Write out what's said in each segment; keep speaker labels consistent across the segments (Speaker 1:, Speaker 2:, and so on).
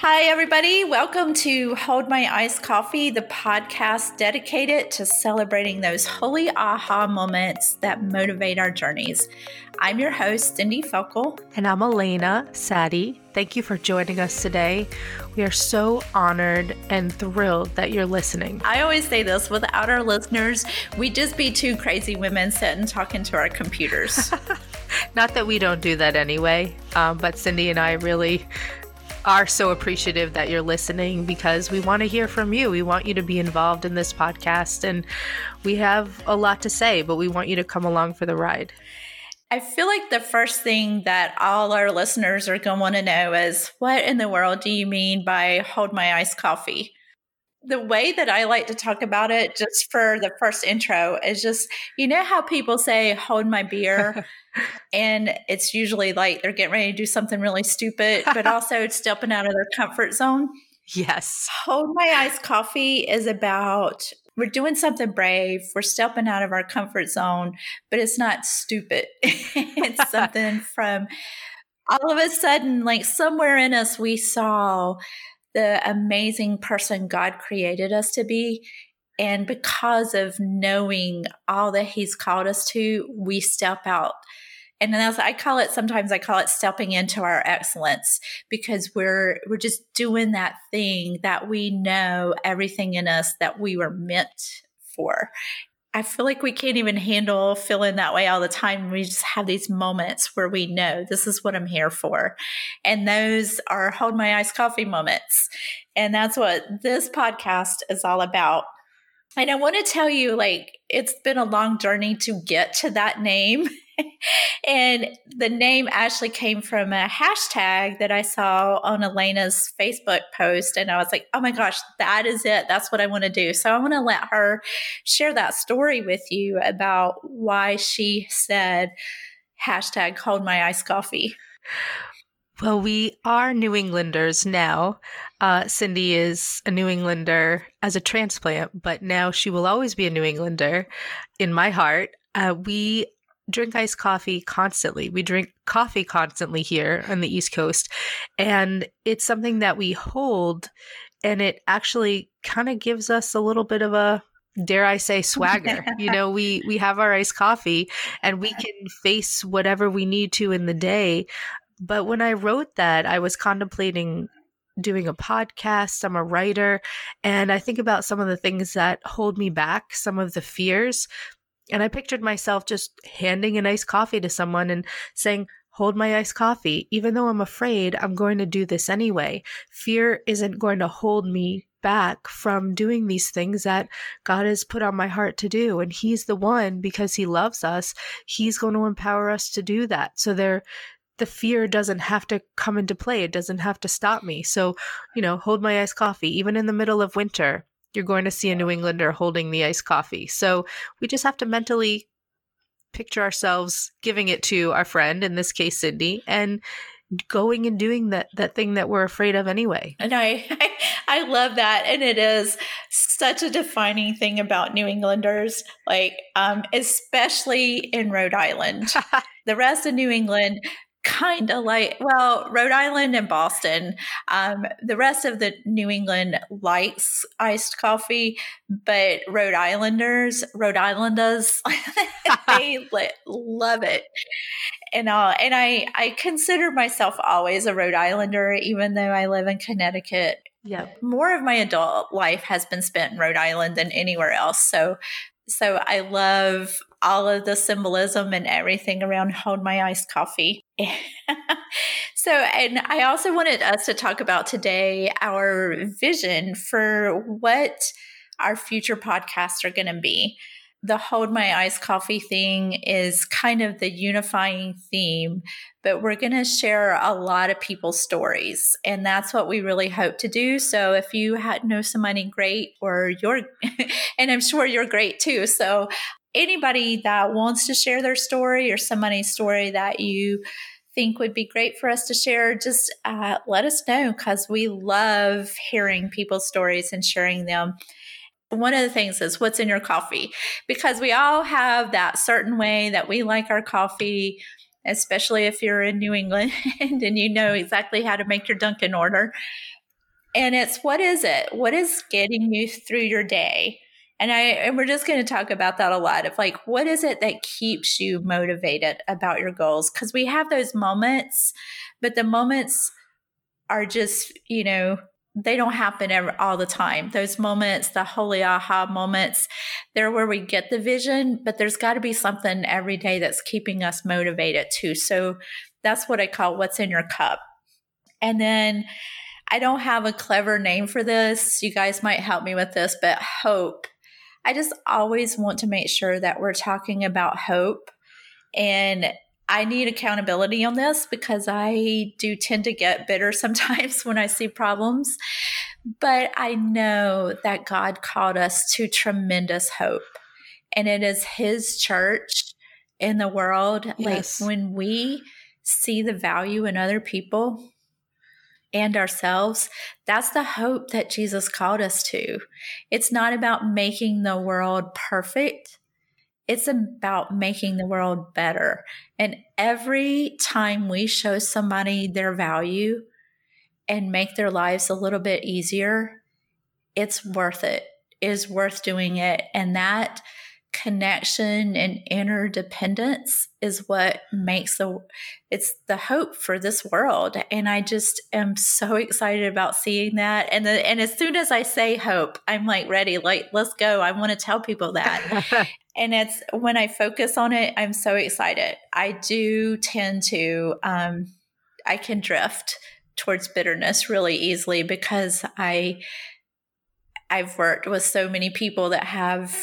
Speaker 1: Hi, everybody. Welcome to Hold My Ice Coffee, the podcast dedicated to celebrating those holy aha moments that motivate our journeys. I'm your host, Cindy Felkel.
Speaker 2: And I'm Elena Sadi. Thank you for joining us today. We are so honored and thrilled that you're listening.
Speaker 1: I always say this without our listeners, we'd just be two crazy women sitting talking to our computers.
Speaker 2: Not that we don't do that anyway, um, but Cindy and I really are so appreciative that you're listening because we want to hear from you. We want you to be involved in this podcast and we have a lot to say, but we want you to come along for the ride.
Speaker 1: I feel like the first thing that all our listeners are going to want to know is what in the world do you mean by hold my iced coffee? The way that I like to talk about it, just for the first intro, is just you know how people say, hold my beer? and it's usually like they're getting ready to do something really stupid, but also stepping out of their comfort zone.
Speaker 2: Yes.
Speaker 1: Hold my iced coffee is about we're doing something brave, we're stepping out of our comfort zone, but it's not stupid. it's something from all of a sudden, like somewhere in us, we saw the amazing person God created us to be. And because of knowing all that He's called us to, we step out. And as I call it, sometimes I call it stepping into our excellence because we're we're just doing that thing that we know everything in us that we were meant for. I feel like we can't even handle feeling that way all the time. We just have these moments where we know this is what I'm here for. And those are hold my iced coffee moments. And that's what this podcast is all about. And I want to tell you, like, it's been a long journey to get to that name. and the name actually came from a hashtag that I saw on Elena's Facebook post. And I was like, oh my gosh, that is it. That's what I want to do. So I want to let her share that story with you about why she said hashtag hold my iced coffee.
Speaker 2: Well, we are New Englanders now. Uh, Cindy is a New Englander as a transplant, but now she will always be a New Englander in my heart. Uh, we drink iced coffee constantly. We drink coffee constantly here on the East Coast. And it's something that we hold, and it actually kind of gives us a little bit of a dare I say swagger. you know, we we have our iced coffee and we can face whatever we need to in the day. But when I wrote that, I was contemplating doing a podcast. I'm a writer, and I think about some of the things that hold me back, some of the fears and I pictured myself just handing an iced coffee to someone and saying, Hold my iced coffee. Even though I'm afraid, I'm going to do this anyway. Fear isn't going to hold me back from doing these things that God has put on my heart to do. And He's the one, because He loves us, He's going to empower us to do that. So there, the fear doesn't have to come into play. It doesn't have to stop me. So, you know, hold my iced coffee, even in the middle of winter you're going to see a New Englander holding the iced coffee. So we just have to mentally picture ourselves giving it to our friend, in this case, Cindy, and going and doing that that thing that we're afraid of anyway.
Speaker 1: And I, I, I love that, and it is such a defining thing about New Englanders, like um, especially in Rhode Island. the rest of New England kind of like well rhode island and boston um, the rest of the new england likes iced coffee but rhode islanders rhode islanders they love it. And uh, and i i consider myself always a rhode islander even though i live in connecticut. Yeah more of my adult life has been spent in rhode island than anywhere else. So so I love all of the symbolism and everything around Hold My Iced Coffee. so, and I also wanted us to talk about today our vision for what our future podcasts are going to be. The Hold My Iced Coffee thing is kind of the unifying theme, but we're going to share a lot of people's stories. And that's what we really hope to do. So if you know somebody great or you're, and I'm sure you're great too. So anybody that wants to share their story or somebody's story that you think would be great for us to share, just uh, let us know because we love hearing people's stories and sharing them. One of the things is what's in your coffee because we all have that certain way that we like our coffee, especially if you're in New England and you know exactly how to make your Dunkin' order. And it's what is it? What is getting you through your day? And I and we're just going to talk about that a lot of like what is it that keeps you motivated about your goals? Cuz we have those moments, but the moments are just, you know, they don't happen all the time. Those moments, the holy aha moments, they're where we get the vision, but there's got to be something every day that's keeping us motivated too. So that's what I call what's in your cup. And then I don't have a clever name for this. You guys might help me with this, but hope. I just always want to make sure that we're talking about hope. And I need accountability on this because I do tend to get bitter sometimes when I see problems. But I know that God called us to tremendous hope. And it is His church in the world. Yes. Like when we see the value in other people, and ourselves, that's the hope that Jesus called us to. It's not about making the world perfect. It's about making the world better. And every time we show somebody their value and make their lives a little bit easier, it's worth it. It is worth doing it. And that connection and interdependence is what makes the it's the hope for this world. And i just am so excited about seeing that. And the, and as soon as i say hope i'm like ready like let's go. I want to tell people that. And it's when i focus on it i'm so excited. I do tend to um i can drift towards bitterness really easily because i i've worked with so many people that have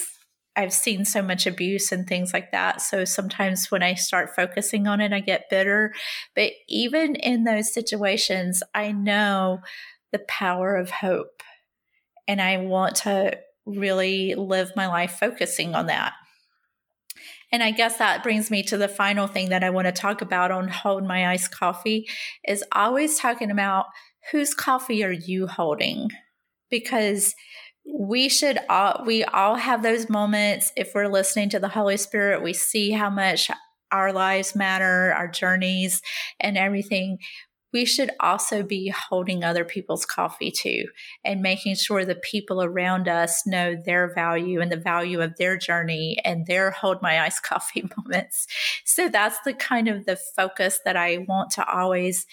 Speaker 1: I've seen so much abuse and things like that. So sometimes when I start focusing on it, I get bitter. But even in those situations, I know the power of hope. And I want to really live my life focusing on that. And I guess that brings me to the final thing that I want to talk about on Hold My Iced Coffee is always talking about whose coffee are you holding? Because we should all we all have those moments. If we're listening to the holy spirit we see how much our lives matter our journeys and everything. We should also be holding other people's coffee too and making sure the people around us know their value and the value of their journey and their hold my iced coffee moments. So that's the kind of the focus that i want to always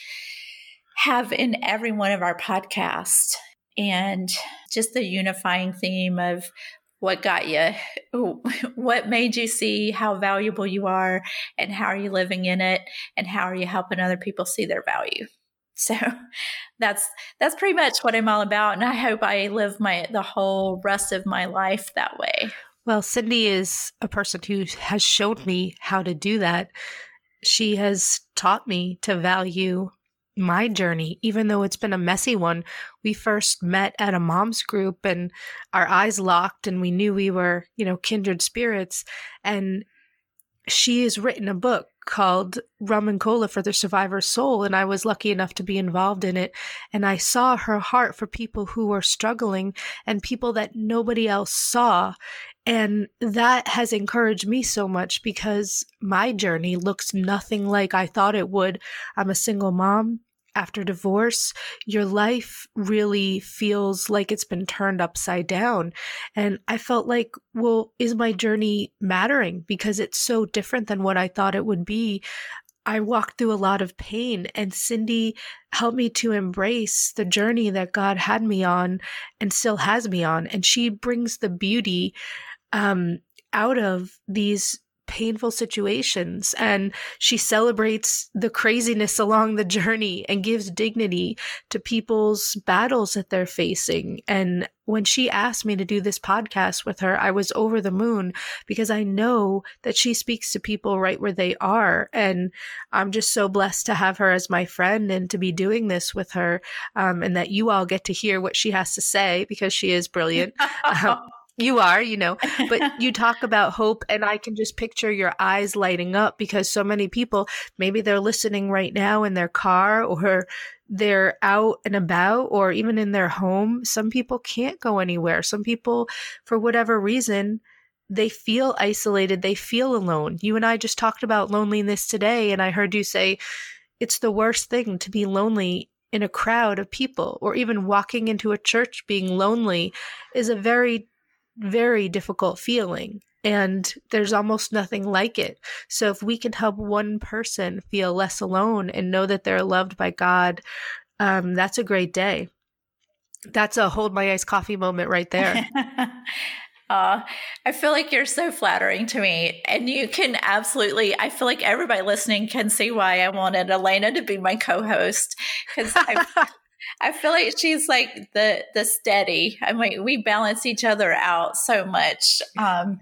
Speaker 1: have in every one of our podcasts and just the unifying theme of what got you what made you see how valuable you are and how are you living in it and how are you helping other people see their value. So that's that's pretty much what i'm all about and i hope i live my the whole rest of my life that way.
Speaker 2: Well cindy is a person who has showed me how to do that. She has taught me to value my journey, even though it's been a messy one. We first met at a mom's group and our eyes locked and we knew we were, you know, kindred spirits. And she has written a book called Rum and Cola for the Survivor's Soul. And I was lucky enough to be involved in it. And I saw her heart for people who were struggling and people that nobody else saw. And that has encouraged me so much because my journey looks nothing like I thought it would. I'm a single mom. After divorce, your life really feels like it's been turned upside down. And I felt like, well, is my journey mattering? Because it's so different than what I thought it would be. I walked through a lot of pain, and Cindy helped me to embrace the journey that God had me on and still has me on. And she brings the beauty um, out of these painful situations and she celebrates the craziness along the journey and gives dignity to people's battles that they're facing. And when she asked me to do this podcast with her i was over the moon because i know that she speaks to people right where they are. And i'm just so blessed to have her as my friend and to be doing this with her um, and that you all get to hear what she has to say because she is brilliant. Um, you are, you know, but you talk about hope, and I can just picture your eyes lighting up because so many people, maybe they're listening right now in their car or they're out and about or even in their home. Some people can't go anywhere. Some people, for whatever reason, they feel isolated, they feel alone. You and I just talked about loneliness today, and I heard you say it's the worst thing to be lonely in a crowd of people or even walking into a church being lonely is a very very difficult feeling and there's almost nothing like it. So if we can help one person feel less alone and know that they're loved by God, um, that's a great day. That's a hold my iced coffee moment right there.
Speaker 1: Uh, I feel like you're so flattering to me. And you can absolutely, I feel like everybody listening can see why I wanted Elena to be my co host. Because I, I feel like she's like the the steady. I mean, we balance each other out so much. Um,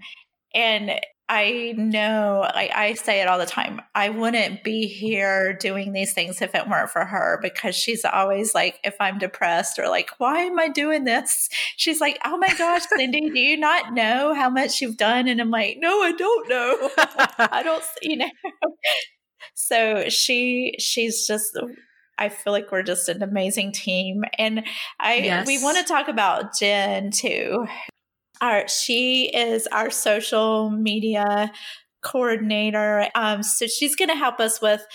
Speaker 1: and I know, I, I say it all the time. I wouldn't be here doing these things if it weren't for her because she's always like, if I'm depressed or like, why am I doing this? She's like, oh my gosh, Cindy, do you not know how much you've done? And I'm like, no, I don't know. I don't, you know. so she, she's just, I feel like we're just an amazing team. And I, yes. we want to talk about Jen too, our she is our social media coordinator. Um, so she's going to help us with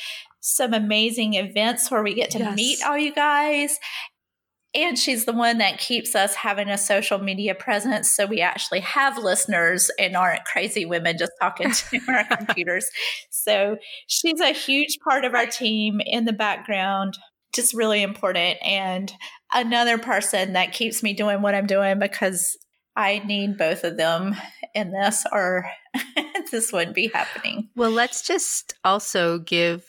Speaker 1: some amazing events where we get to yes. meet all you guys. And she's the one that keeps us having a social media presence. So we actually have listeners and aren't crazy women just talking to our computers. So she's a huge part of our team in the background, just really important. And another person that keeps me doing what I'm doing because I need both of them in this, or this wouldn't be happening.
Speaker 2: Well, let's just also give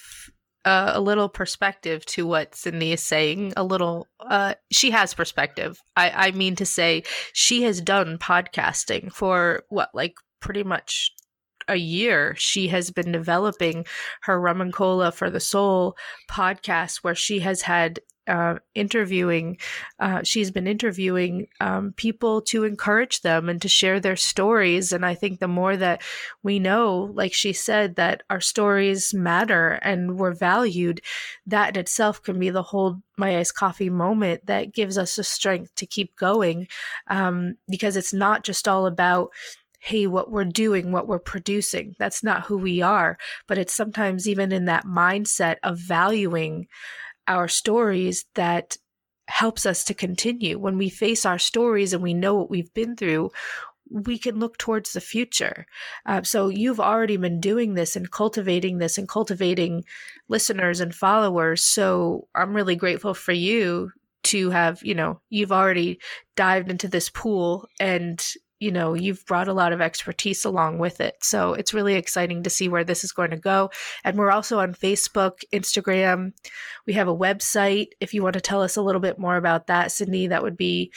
Speaker 2: uh, a little perspective to what Cindy is saying. A little, uh, she has perspective. I, I mean to say, she has done podcasting for what, like pretty much a year, she has been developing her Rum and Cola for the Soul podcast, where she has had uh, interviewing, uh, she's been interviewing um, people to encourage them and to share their stories. And I think the more that we know, like she said, that our stories matter and we're valued, that in itself can be the whole my iced coffee moment that gives us the strength to keep going. Um, because it's not just all about hey, what we're doing, what we're producing. That's not who we are. But it's sometimes even in that mindset of valuing our stories that helps us to continue. When we face our stories and we know what we've been through, we can look towards the future. Uh, so you've already been doing this and cultivating this and cultivating listeners and followers. So I'm really grateful for you to have, you know, you've already dived into this pool and you know, you've brought a lot of expertise along with it. So it's really exciting to see where this is going to go. And we're also on Facebook, Instagram. We have a website. If you want to tell us a little bit more about that, Cindy, that would be,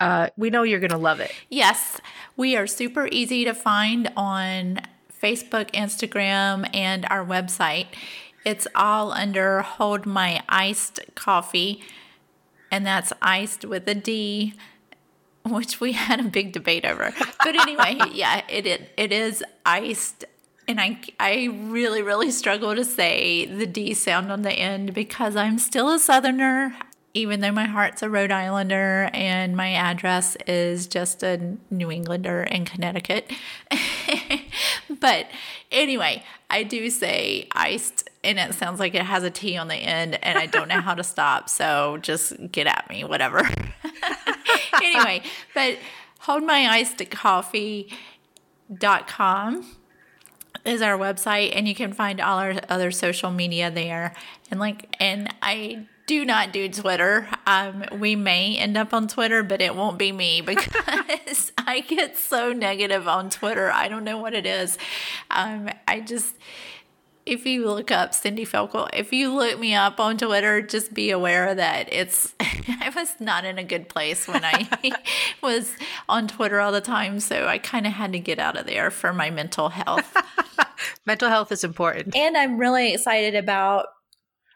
Speaker 2: uh, we know you're going to love it.
Speaker 1: Yes. We are super easy to find on Facebook, Instagram, and our website. It's all under Hold My Iced Coffee, and that's iced with a D which we had a big debate over. But anyway, yeah, it, it it is iced and I I really really struggle to say the D sound on the end because I'm still a southerner even though my heart's a Rhode Islander and my address is just a New Englander in Connecticut. but anyway, I do say iced and it sounds like it has a T on the end and I don't know how to stop. So just get at me, whatever. anyway, but hold my iced coffee.com is our website and you can find all our other social media there. And like and I do not do Twitter. Um, we may end up on Twitter, but it won't be me because I get so negative on Twitter. I don't know what it is. Um, I just, if you look up Cindy Felkel, if you look me up on Twitter, just be aware that it's, I was not in a good place when I was on Twitter all the time. So I kind of had to get out of there for my mental health.
Speaker 2: mental health is important.
Speaker 1: And I'm really excited about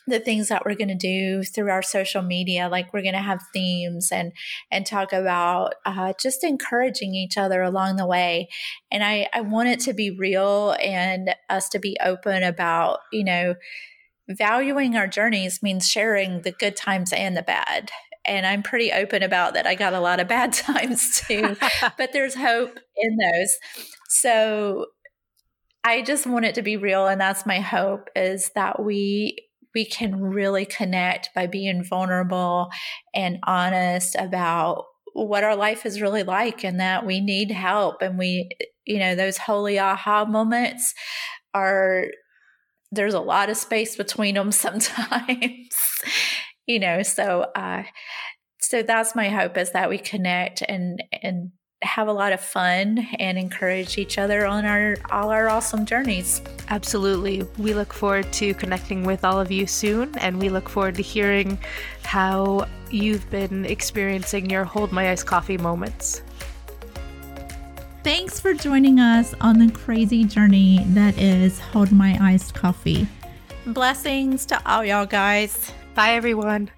Speaker 1: the things that we're going to do through our social media like we're going to have themes and and talk about uh, just encouraging each other along the way. And i i want it to be real and us to be open about you know valuing our journeys means sharing the good times and the bad. And i'm pretty open about that i got a lot of bad times too but there's hope in those. So I just want it to be real and that's my hope is that we we can really connect by being vulnerable and honest about what our life is really like and that we need help. And we you know those holy aha moments are there's a lot of space between them sometimes you know so uh so that's my hope is that we connect and and have a lot of fun and encourage each other on our all our awesome journeys.
Speaker 2: Absolutely. We look forward to connecting with all of you soon and we look forward to hearing how you've been experiencing your hold my iced coffee moments.
Speaker 3: Thanks for joining us on the crazy journey that is Hold My Iced Coffee.
Speaker 1: Blessings to all y'all guys.
Speaker 2: Bye everyone.